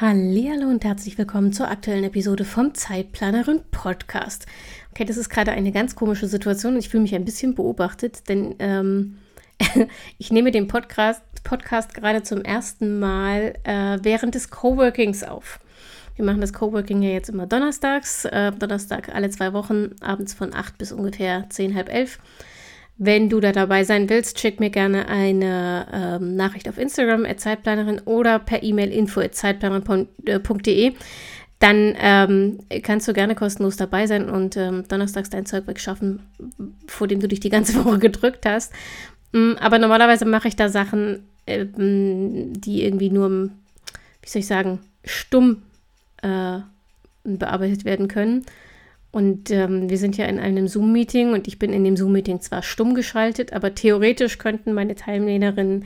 Hallo und herzlich willkommen zur aktuellen Episode vom Zeitplanerin Podcast. Okay, das ist gerade eine ganz komische Situation und ich fühle mich ein bisschen beobachtet, denn ähm, ich nehme den Podcast, Podcast gerade zum ersten Mal äh, während des Coworkings auf. Wir machen das Coworking ja jetzt immer donnerstags, äh, Donnerstag alle zwei Wochen, abends von 8 bis ungefähr 10, halb 11. Wenn du da dabei sein willst, schick mir gerne eine ähm, Nachricht auf Instagram, Zeitplanerin oder per E-Mail info zeitplanerin.de. Dann ähm, kannst du gerne kostenlos dabei sein und ähm, donnerstags dein Zeug wegschaffen, vor dem du dich die ganze Woche gedrückt hast. Mm, aber normalerweise mache ich da Sachen, äh, die irgendwie nur, wie soll ich sagen, stumm äh, bearbeitet werden können. Und ähm, wir sind ja in einem Zoom-Meeting und ich bin in dem Zoom-Meeting zwar stumm geschaltet, aber theoretisch könnten meine Teilnehmerinnen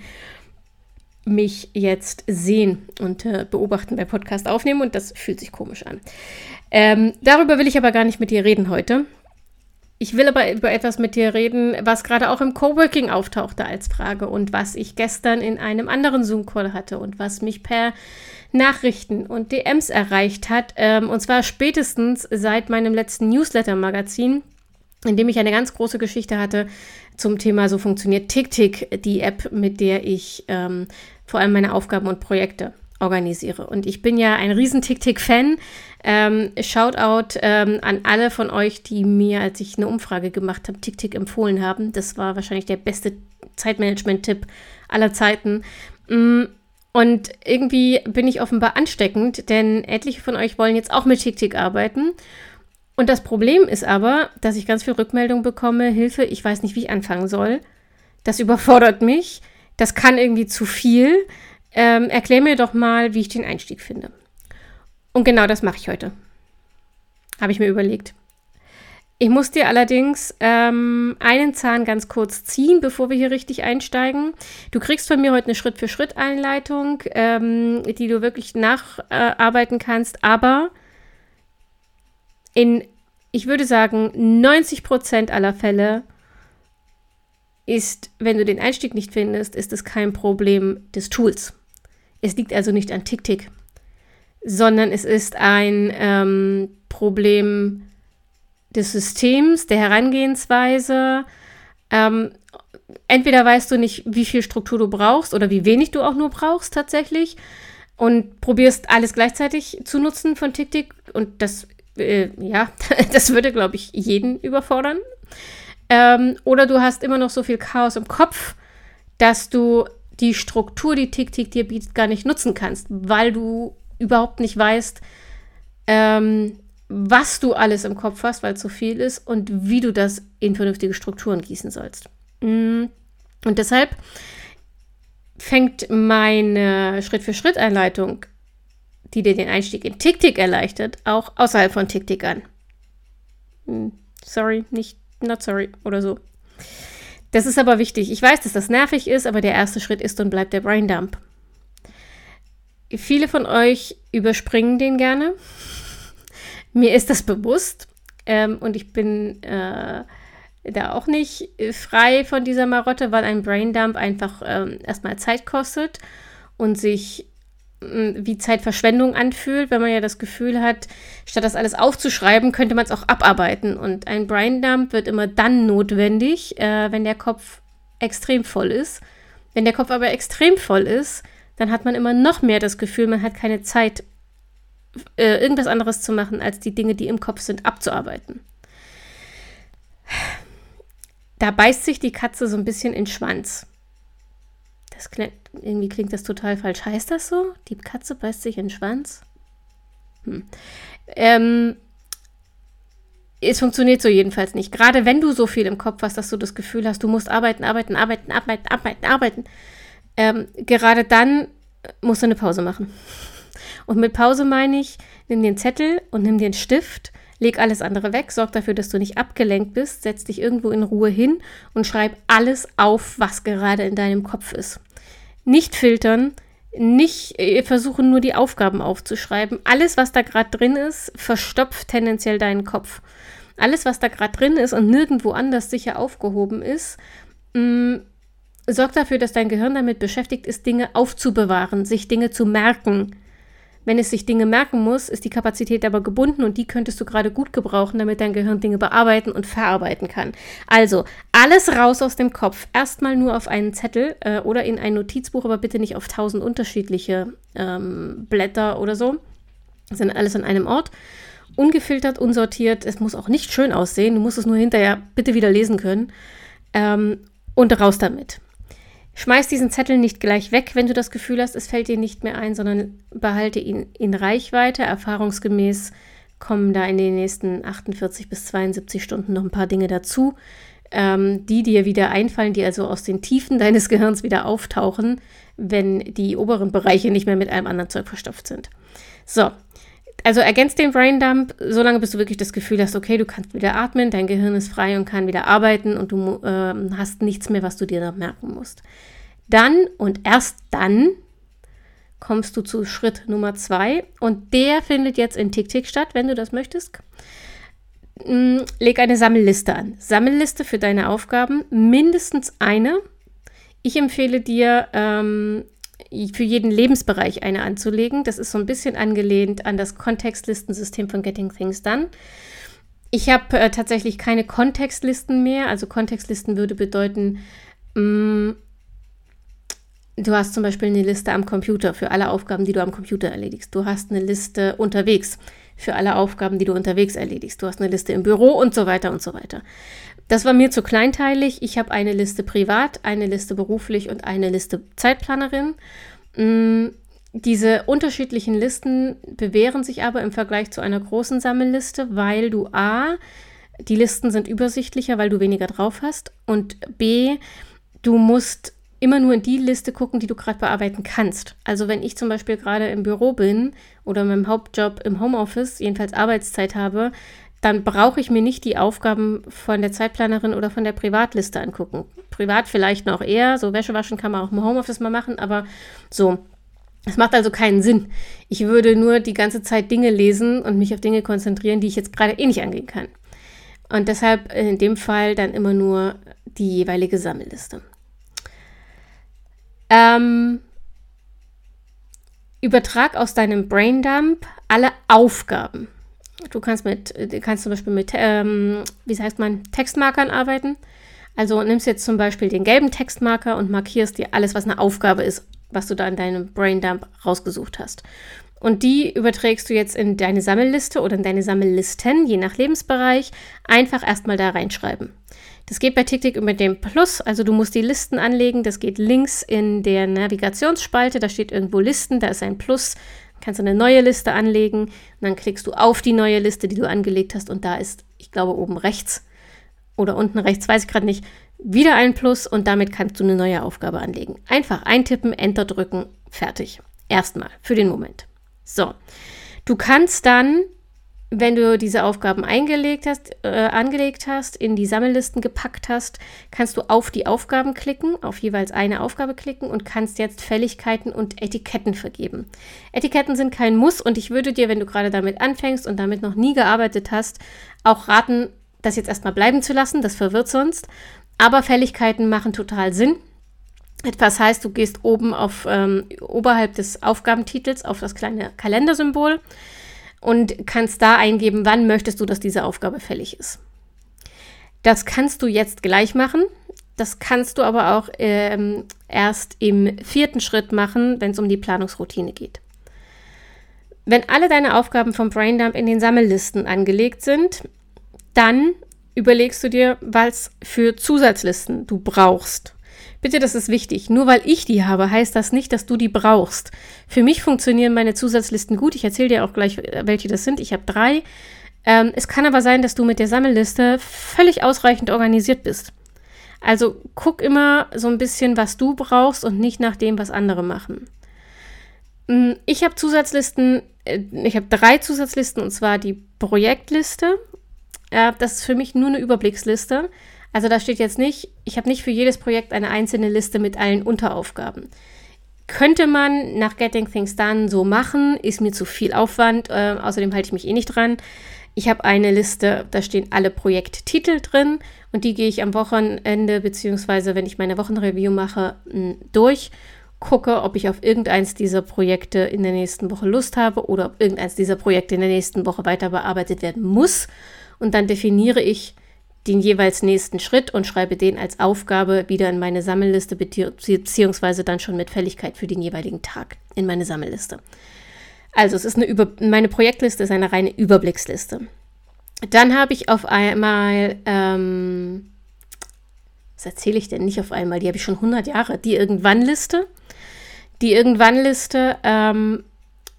mich jetzt sehen und äh, beobachten bei Podcast aufnehmen und das fühlt sich komisch an. Ähm, darüber will ich aber gar nicht mit dir reden heute. Ich will aber über etwas mit dir reden, was gerade auch im Coworking auftauchte als Frage und was ich gestern in einem anderen Zoom-Call hatte und was mich per Nachrichten und DMs erreicht hat. Ähm, und zwar spätestens seit meinem letzten Newsletter-Magazin, in dem ich eine ganz große Geschichte hatte zum Thema So funktioniert TickTick, die App, mit der ich ähm, vor allem meine Aufgaben und Projekte organisiere. Und ich bin ja ein riesen TickTick-Fan. Ähm, Shoutout ähm, an alle von euch, die mir, als ich eine Umfrage gemacht habe, TickTick empfohlen haben. Das war wahrscheinlich der beste Zeitmanagement-Tipp aller Zeiten. Mm, und irgendwie bin ich offenbar ansteckend, denn etliche von euch wollen jetzt auch mit TickTick arbeiten. Und das Problem ist aber, dass ich ganz viel Rückmeldung bekomme, Hilfe, ich weiß nicht, wie ich anfangen soll. Das überfordert mich. Das kann irgendwie zu viel. Ähm, erklär mir doch mal, wie ich den Einstieg finde. Und genau das mache ich heute. Habe ich mir überlegt. Ich muss dir allerdings ähm, einen Zahn ganz kurz ziehen, bevor wir hier richtig einsteigen. Du kriegst von mir heute eine Schritt-für-Schritt-Einleitung, ähm, die du wirklich nacharbeiten äh, kannst, aber in, ich würde sagen, 90 Prozent aller Fälle ist, wenn du den Einstieg nicht findest, ist es kein Problem des Tools. Es liegt also nicht an TickTick, sondern es ist ein ähm, Problem des Systems, der Herangehensweise. Ähm, entweder weißt du nicht, wie viel Struktur du brauchst oder wie wenig du auch nur brauchst tatsächlich und probierst alles gleichzeitig zu nutzen von TickTick und das, äh, ja, das würde, glaube ich, jeden überfordern. Ähm, oder du hast immer noch so viel Chaos im Kopf, dass du die Struktur, die TickTick dir bietet, gar nicht nutzen kannst, weil du überhaupt nicht weißt, ähm, was du alles im Kopf hast, weil es so viel ist und wie du das in vernünftige Strukturen gießen sollst. Mm. Und deshalb fängt meine Schritt-für-Schritt-Einleitung, die dir den Einstieg in TickTick erleichtert, auch außerhalb von TickTick an. Mm. Sorry, nicht not sorry oder so. Das ist aber wichtig. Ich weiß, dass das nervig ist, aber der erste Schritt ist und bleibt der Braindump. Viele von euch überspringen den gerne mir ist das bewusst ähm, und ich bin äh, da auch nicht frei von dieser Marotte, weil ein Braindump einfach ähm, erstmal Zeit kostet und sich äh, wie Zeitverschwendung anfühlt, wenn man ja das Gefühl hat, statt das alles aufzuschreiben, könnte man es auch abarbeiten. Und ein Braindump wird immer dann notwendig, äh, wenn der Kopf extrem voll ist. Wenn der Kopf aber extrem voll ist, dann hat man immer noch mehr das Gefühl, man hat keine Zeit, äh, irgendwas anderes zu machen, als die Dinge, die im Kopf sind, abzuarbeiten. Da beißt sich die Katze so ein bisschen in den Schwanz. Das klingt, irgendwie klingt das total falsch. Heißt das so? Die Katze beißt sich in den Schwanz? Hm. Ähm, es funktioniert so jedenfalls nicht. Gerade wenn du so viel im Kopf hast, dass du das Gefühl hast, du musst arbeiten, arbeiten, arbeiten, arbeiten, arbeiten, arbeiten. Ähm, gerade dann musst du eine Pause machen. Und mit Pause meine ich, nimm den Zettel und nimm den Stift, leg alles andere weg, sorg dafür, dass du nicht abgelenkt bist, setz dich irgendwo in Ruhe hin und schreib alles auf, was gerade in deinem Kopf ist. Nicht filtern, nicht äh, versuchen, nur die Aufgaben aufzuschreiben. Alles, was da gerade drin ist, verstopft tendenziell deinen Kopf. Alles, was da gerade drin ist und nirgendwo anders sicher aufgehoben ist, mh, mm, sorgt dafür, dass dein Gehirn damit beschäftigt ist, Dinge aufzubewahren, sich Dinge zu merken. Wenn es sich Dinge merken muss, ist die Kapazität aber gebunden und die könntest du gerade gut gebrauchen, damit dein Gehirn Dinge bearbeiten und verarbeiten kann. Also alles raus aus dem Kopf. Erstmal nur auf einen Zettel äh, oder in ein Notizbuch, aber bitte nicht auf tausend unterschiedliche ähm, Blätter oder so. Das sind alles an einem Ort. Ungefiltert, unsortiert. Es muss auch nicht schön aussehen. Du musst es nur hinterher bitte wieder lesen können. Ähm, und raus damit. Schmeiß diesen Zettel nicht gleich weg, wenn du das Gefühl hast, es fällt dir nicht mehr ein, sondern behalte ihn in Reichweite. Erfahrungsgemäß kommen da in den nächsten 48 bis 72 Stunden noch ein paar Dinge dazu, ähm, die dir wieder einfallen, die also aus den Tiefen deines Gehirns wieder auftauchen, wenn die oberen Bereiche nicht mehr mit einem anderen Zeug verstopft sind. So, also ergänzt den Braindump, solange bis du wirklich das Gefühl hast, okay, du kannst wieder atmen, dein Gehirn ist frei und kann wieder arbeiten und du äh, hast nichts mehr, was du dir da merken musst. Dann und erst dann kommst du zu Schritt Nummer zwei und der findet jetzt in TickTick statt, wenn du das möchtest. Mm, leg eine Sammelliste an. Sammelliste für deine Aufgaben, mindestens eine. Ich empfehle dir, ähm, für jeden Lebensbereich eine anzulegen. Das ist so ein bisschen angelehnt an das Kontextlistensystem von Getting Things Done. Ich habe äh, tatsächlich keine Kontextlisten mehr. Also Kontextlisten würde bedeuten, mh, mm, du hast zum Beispiel eine Liste am Computer für alle Aufgaben, die du am Computer erledigst. Du hast eine Liste unterwegs für alle Aufgaben, die du unterwegs erledigst. Du hast eine Liste im Büro und so weiter und so weiter. Das war mir zu kleinteilig. Ich habe eine Liste privat, eine Liste beruflich und eine Liste Zeitplanerin. Mm, diese unterschiedlichen Listen bewähren sich aber im Vergleich zu einer großen Sammelliste, weil du A, die Listen sind übersichtlicher, weil du weniger drauf hast und B, du musst immer nur in die Liste gucken, die du gerade bearbeiten kannst. Also wenn ich zum Beispiel gerade im Büro bin oder meinem Hauptjob im Homeoffice, jedenfalls Arbeitszeit habe, dann brauche ich mir nicht die Aufgaben von der Zeitplanerin oder von der Privatliste angucken. Privat vielleicht noch eher, so Wäsche waschen kann man auch im Homeoffice mal machen, aber so. Es macht also keinen Sinn. Ich würde nur die ganze Zeit Dinge lesen und mich auf Dinge konzentrieren, die ich jetzt gerade eh nicht angehen kann. Und deshalb in dem Fall dann immer nur die jeweilige Sammelliste. Ähm, übertrag aus deinem Braindump alle Aufgaben. Du kannst mit, du kannst zum Beispiel mit, ähm, wie heißt man, Textmarkern arbeiten. Also nimmst jetzt zum Beispiel den gelben Textmarker und markierst dir alles, was eine Aufgabe ist, was du da in deinem Braindump rausgesucht hast. Und die überträgst du jetzt in deine Sammelliste oder in deine Sammellisten, je nach Lebensbereich, einfach erstmal da reinschreiben. Das geht bei TickTick mit dem Plus, also du musst die Listen anlegen. Das geht links in der Navigationsspalte, da steht irgendwo Listen, da ist ein Plus. Kannst du eine neue Liste anlegen und dann klickst du auf die neue Liste, die du angelegt hast und da ist, ich glaube, oben rechts oder unten rechts, weiß ich gerade nicht, wieder ein Plus und damit kannst du eine neue Aufgabe anlegen. Einfach eintippen, Enter drücken, fertig. Erstmal für den Moment. So, du kannst dann wenn du diese Aufgaben eingelegt hast, äh, angelegt hast, in die Sammellisten gepackt hast, kannst du auf die Aufgaben klicken, auf jeweils eine Aufgabe klicken und kannst jetzt Fälligkeiten und Etiketten vergeben. Etiketten sind kein Muss und ich würde dir, wenn du gerade damit anfängst und damit noch nie gearbeitet hast, auch raten, das jetzt erstmal bleiben zu lassen, das verwirrt sonst. Aber Fälligkeiten machen total Sinn. Etwas heißt, du gehst oben auf ähm, oberhalb des Aufgabentitels auf das kleine Kalendersymbol und kannst da eingeben, wann möchtest du, dass diese Aufgabe fällig ist. Das kannst du jetzt gleich machen. Das kannst du aber auch ähm, erst im vierten Schritt machen, wenn es um die Planungsroutine geht. Wenn alle deine Aufgaben vom Braindump in den Sammellisten angelegt sind, dann überlegst du dir, was für Zusatzlisten du brauchst. Bitte, das ist wichtig. Nur weil ich die habe, heißt das nicht, dass du die brauchst. Für mich funktionieren meine Zusatzlisten gut. Ich erzähle dir auch gleich, welche das sind. Ich habe drei. Ähm, es kann aber sein, dass du mit der Sammelliste völlig ausreichend organisiert bist. Also guck immer so ein bisschen, was du brauchst und nicht nach dem, was andere machen. Mm, ich habe Zusatzlisten, äh, ich habe drei Zusatzlisten und zwar die Projektliste. Äh, das ist für mich nur eine Überblicksliste. Also da steht jetzt nicht, ich habe nicht für jedes Projekt eine einzelne Liste mit allen Unteraufgaben. Könnte man nach Getting Things Done so machen, ist mir zu viel Aufwand. Äh, außerdem halte ich mich eh nicht dran. Ich habe eine Liste, da stehen alle Projekttitel drin und die gehe ich am Wochenende, beziehungsweise wenn ich meine Wochenreview mache, durch, gucke, ob ich auf irgendeins dieser Projekte in der nächsten Woche Lust habe oder ob irgendeins dieser Projekte in der nächsten Woche weiter bearbeitet werden muss. Und dann definiere ich den jeweils nächsten Schritt und schreibe den als Aufgabe wieder in meine Sammelliste, beziehungsweise dann schon mit Fälligkeit für den jeweiligen Tag in meine Sammelliste. Also es ist eine Über meine Projektliste ist eine reine Überblicksliste. Dann habe ich auf einmal, ähm, was erzähle ich denn nicht auf einmal? Die habe ich schon 100 Jahre. Die Irgendwann-Liste. Die Irgendwann-Liste ähm,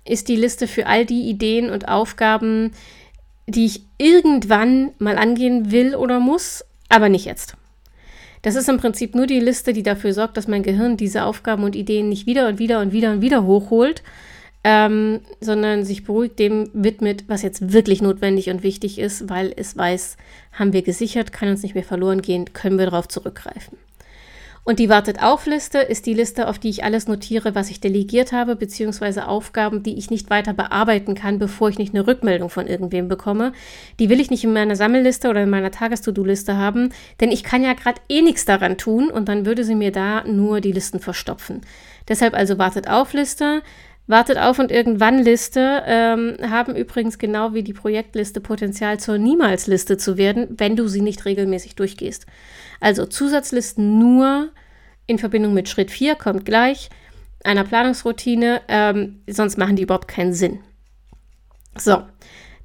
ist die Liste für all die Ideen und Aufgaben, die ich irgendwann mal angehen will oder muss, aber nicht jetzt. Das ist im Prinzip nur die Liste, die dafür sorgt, dass mein Gehirn diese Aufgaben und Ideen nicht wieder und wieder und wieder und wieder hochholt, ähm, sondern sich beruhigt dem widmet, was jetzt wirklich notwendig und wichtig ist, weil es weiß, haben wir gesichert, kann uns nicht mehr verloren gehen, können wir darauf zurückgreifen. Und die Wartet-auf-Liste ist die Liste, auf die ich alles notiere, was ich delegiert habe, beziehungsweise Aufgaben, die ich nicht weiter bearbeiten kann, bevor ich nicht eine Rückmeldung von irgendwem bekomme. Die will ich nicht in meiner Sammelliste oder in meiner Tages-To-Do-Liste haben, denn ich kann ja gerade eh nichts daran tun und dann würde sie mir da nur die Listen verstopfen. Deshalb also Wartet-auf-Liste. Wartet auf und irgendwann Liste ähm, haben übrigens genau wie die Projektliste Potenzial zur Niemals-Liste zu werden, wenn du sie nicht regelmäßig durchgehst. Also Zusatzlisten nur in Verbindung mit Schritt 4 kommt gleich einer Planungsroutine, ähm, sonst machen die überhaupt keinen Sinn. So,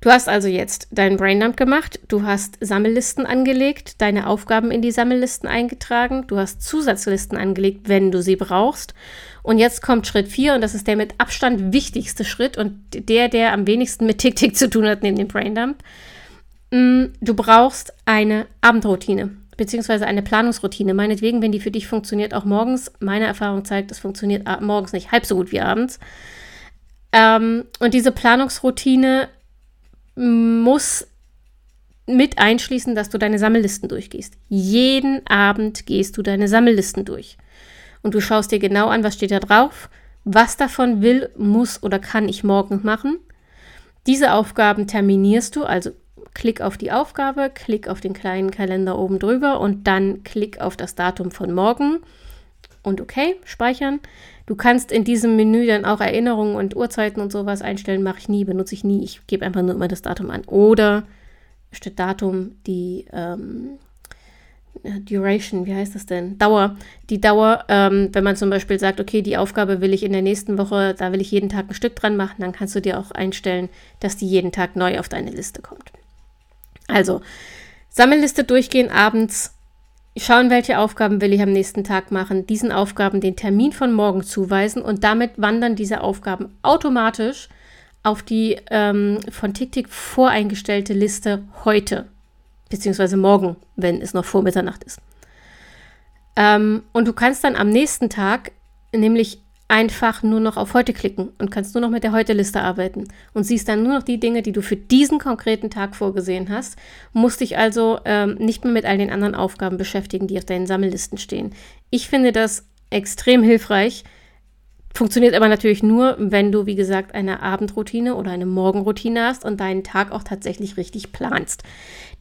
du hast also jetzt deinen Braindump gemacht, du hast Sammellisten angelegt, deine Aufgaben in die Sammellisten eingetragen, du hast Zusatzlisten angelegt, wenn du sie brauchst. Und jetzt kommt Schritt 4 und das ist der mit Abstand wichtigste Schritt und der, der am wenigsten mit Tick-Tick zu tun hat neben dem Braindump. Mm, du brauchst eine Abendroutine beziehungsweise eine Planungsroutine. Meinetwegen, wenn die für dich funktioniert, auch morgens. Meine Erfahrung zeigt, es funktioniert morgens nicht halb so gut wie abends. Ähm, und diese Planungsroutine muss mit einschließen, dass du deine Sammellisten durchgehst. Jeden Abend gehst du deine Sammellisten durch. Und du schaust dir genau an, was steht da drauf, was davon will, muss oder kann ich morgen machen. Diese Aufgaben terminierst du, also Klick auf die Aufgabe, Klick auf den kleinen Kalender oben drüber und dann Klick auf das Datum von morgen und okay, speichern. Du kannst in diesem Menü dann auch Erinnerungen und Uhrzeiten und sowas einstellen. Mache ich nie, benutze ich nie. Ich gebe einfach nur immer das Datum an. Oder statt Datum die ähm, Duration, wie heißt das denn? Dauer. Die Dauer, ähm, wenn man zum Beispiel sagt, okay, die Aufgabe will ich in der nächsten Woche, da will ich jeden Tag ein Stück dran machen, dann kannst du dir auch einstellen, dass die jeden Tag neu auf deine Liste kommt. Also, Sammelliste durchgehen abends, schauen, welche Aufgaben will ich am nächsten Tag machen, diesen Aufgaben den Termin von morgen zuweisen und damit wandern diese Aufgaben automatisch auf die ähm, von TickTick voreingestellte Liste heute, beziehungsweise morgen, wenn es noch vor Mitternacht ist. Ähm, und du kannst dann am nächsten Tag nämlich einfach nur noch auf heute klicken und kannst nur noch mit der Heute-Liste arbeiten und siehst dann nur noch die Dinge, die du für diesen konkreten Tag vorgesehen hast, musst dich also ähm, nicht mehr mit all den anderen Aufgaben beschäftigen, die auf deinen Sammellisten stehen. Ich finde das extrem hilfreich. Funktioniert aber natürlich nur, wenn du, wie gesagt, eine Abendroutine oder eine Morgenroutine hast und deinen Tag auch tatsächlich richtig planst.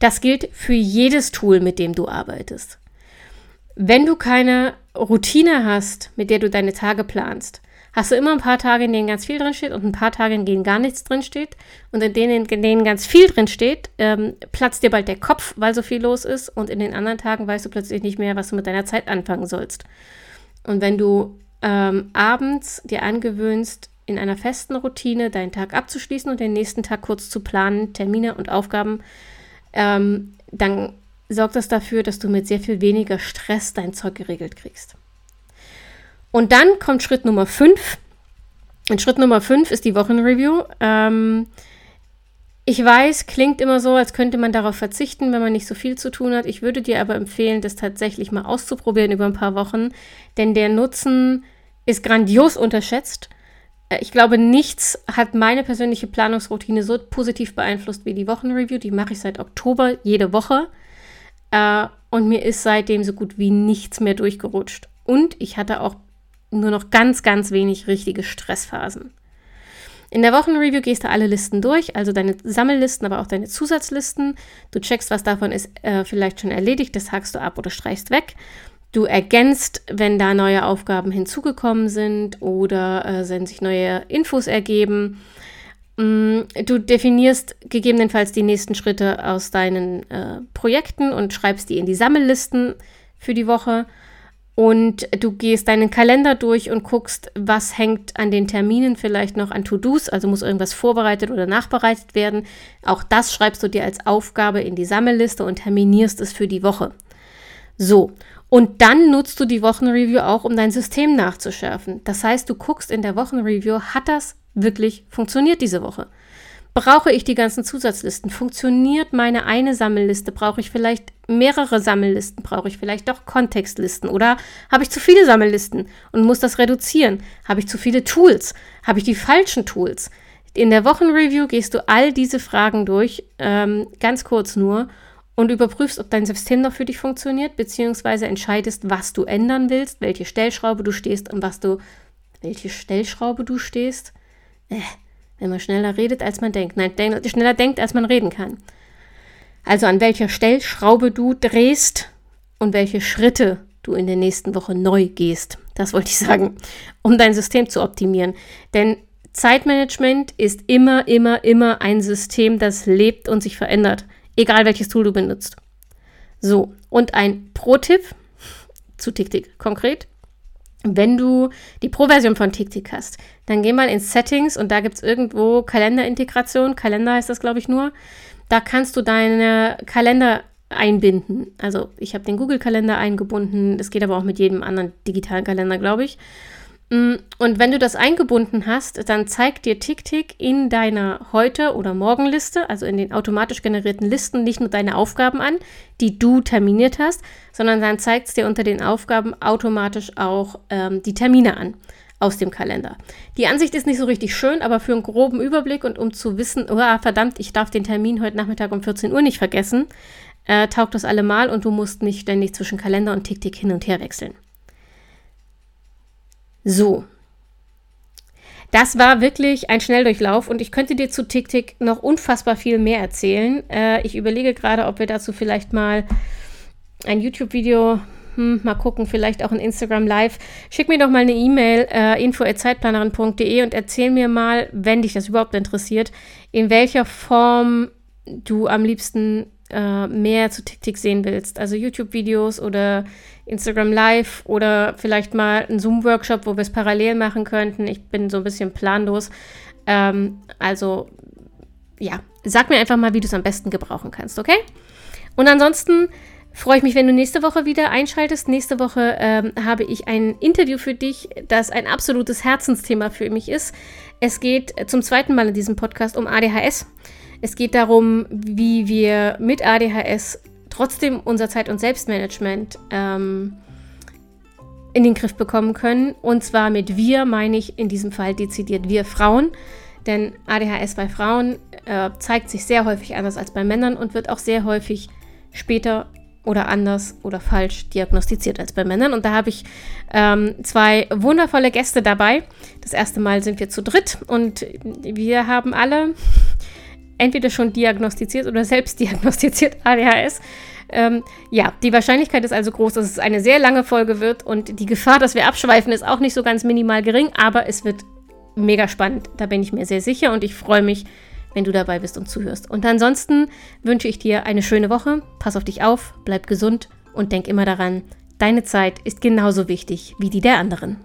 Das gilt für jedes Tool, mit dem du arbeitest. Wenn du keine Routine hast, mit der du deine Tage planst, hast du immer ein paar Tage, in denen ganz viel drin steht und ein paar Tage, in denen gar nichts drin steht. Und in denen, in denen ganz viel drin steht, ähm, platzt dir bald der Kopf, weil so viel los ist. Und in den anderen Tagen weißt du plötzlich nicht mehr, was du mit deiner Zeit anfangen sollst. Und wenn du ähm, abends dir angewöhnst, in einer festen Routine deinen Tag abzuschließen und den nächsten Tag kurz zu planen, Termine und Aufgaben, ähm, dann sorgt das dafür, dass du mit sehr viel weniger Stress dein Zeug geregelt kriegst. Und dann kommt Schritt Nummer 5. Und Schritt Nummer 5 ist die Wochenreview. Ähm, ich weiß, klingt immer so, als könnte man darauf verzichten, wenn man nicht so viel zu tun hat. Ich würde dir aber empfehlen, das tatsächlich mal auszuprobieren über ein paar Wochen, denn der Nutzen ist grandios unterschätzt. äh, ich glaube, nichts hat meine persönliche Planungsroutine so positiv beeinflusst wie die Wochenreview. Die mache ich seit Oktober jede Woche. Äh, und mir ist seitdem so gut wie nichts mehr durchgerutscht. Und ich hatte auch nur noch ganz, ganz wenig richtige Stressphasen. In der Wochenreview gehst du alle Listen durch, also deine Sammellisten, aber auch deine Zusatzlisten. Du checkst, was davon ist äh, vielleicht schon erledigt, das hakst du ab oder streichst weg. Du ergänzt, wenn da neue Aufgaben hinzugekommen sind oder äh, wenn sich neue Infos ergeben. Mm, du definierst gegebenenfalls die nächsten Schritte aus deinen äh, Projekten und schreibst die in die Sammellisten für die Woche. Und du gehst deinen Kalender durch und guckst, was hängt an den Terminen vielleicht noch an To-Dos, also muss irgendwas vorbereitet oder nachbereitet werden. Auch das schreibst du dir als Aufgabe in die Sammelliste und terminierst es für die Woche. So, und dann nutzt du die Wochenreview auch, um dein System nachzuschärfen. Das heißt, du guckst in der Wochenreview, hat das wirklich funktioniert diese Woche? Brauche ich die ganzen Zusatzlisten? Funktioniert meine eine Sammelliste? Brauche ich vielleicht mehrere Sammellisten? Brauche ich vielleicht doch Kontextlisten? Oder habe ich zu viele Sammellisten und muss das reduzieren? Habe ich zu viele Tools? Habe ich die falschen Tools? In der Wochenreview gehst du all diese Fragen durch, ähm, ganz kurz nur, und überprüfst, ob dein System noch für dich funktioniert, beziehungsweise entscheidest, was du ändern willst, welche Stellschraube du stehst und was du, welche Stellschraube du stehst. Äh, wenn man schneller redet, als man denkt. Nein, denk, schneller denkt, als man reden kann. Also an welcher Stellschraube du drehst und welche Schritte du in der nächsten Woche neu gehst. Das wollte ich sagen, um dein System zu optimieren. Denn Zeitmanagement ist immer, immer, immer ein System, das lebt und sich verändert. Egal welches Tool du benutzt. So, und ein Pro-Tipp zu TickTick konkret. Wenn du die Pro-Version von TickTick hast, dann geh mal in Settings und da gibt es irgendwo Kalenderintegration. Kalender heißt das, glaube ich, nur. Da kannst du deine Kalender einbinden. Also ich habe den Google-Kalender eingebunden. Das geht aber auch mit jedem anderen digitalen Kalender, glaube ich. Mm, und wenn du das eingebunden hast, dann zeigt dir TickTick in deiner Heute- oder Morgenliste, also in den automatisch generierten Listen, nicht nur deine Aufgaben an, die du terminiert hast, sondern dann zeigt es dir unter den Aufgaben automatisch auch ähm, die Termine an aus dem Kalender. Die Ansicht ist nicht so richtig schön, aber für einen groben Überblick und um zu wissen, oh, verdammt, ich darf den Termin heute Nachmittag um 14 Uhr nicht vergessen, äh, taugt das allemal und du musst nicht ständig zwischen Kalender und TickTick hin und her wechseln. So. Das war wirklich ein Schnelldurchlauf und ich könnte dir zu TickTick noch unfassbar viel mehr erzählen. Äh, ich überlege gerade, ob wir dazu vielleicht mal ein YouTube-Video hm, mal gucken, vielleicht auch ein Instagram Live. Schick mir doch mal eine E-Mail, äh, info.zeitplanerin.de und erzähl mir mal, wenn dich das überhaupt interessiert, in welcher Form du am liebsten äh, mehr zu TikTok sehen willst. Also YouTube-Videos oder Instagram Live oder vielleicht mal ein Zoom-Workshop, wo wir es parallel machen könnten. Ich bin so ein bisschen planlos. Ähm, also ja, sag mir einfach mal, wie du es am besten gebrauchen kannst, okay? Und ansonsten freue ich mich, wenn du nächste Woche wieder einschaltest. Nächste Woche ähm, habe ich ein Interview für dich, das ein absolutes Herzensthema für mich ist. Es geht zum zweiten Mal in diesem Podcast um ADHS. Es geht darum, wie wir mit ADHS trotzdem unser Zeit- und Selbstmanagement ähm, in den Griff bekommen können. Und zwar mit wir meine ich in diesem Fall dezidiert wir Frauen. Denn ADHS bei Frauen äh, zeigt sich sehr häufig anders als bei Männern und wird auch sehr häufig später oder anders oder falsch diagnostiziert als bei Männern. Und da habe ich ähm, zwei wundervolle Gäste dabei. Das erste Mal sind wir zu dritt und wir haben alle entweder schon diagnostiziert oder selbst diagnostiziert ADHS. Ähm, ja, die Wahrscheinlichkeit ist also groß, dass es eine sehr lange Folge wird und die Gefahr, dass wir abschweifen, ist auch nicht so ganz minimal gering, aber es wird mega spannend. Da bin ich mir sehr sicher und ich freue mich, wenn du dabei bist und zuhörst. Und ansonsten wünsche ich dir eine schöne Woche. Pass auf dich auf, bleib gesund und denk immer daran, deine Zeit ist genauso wichtig wie die der anderen.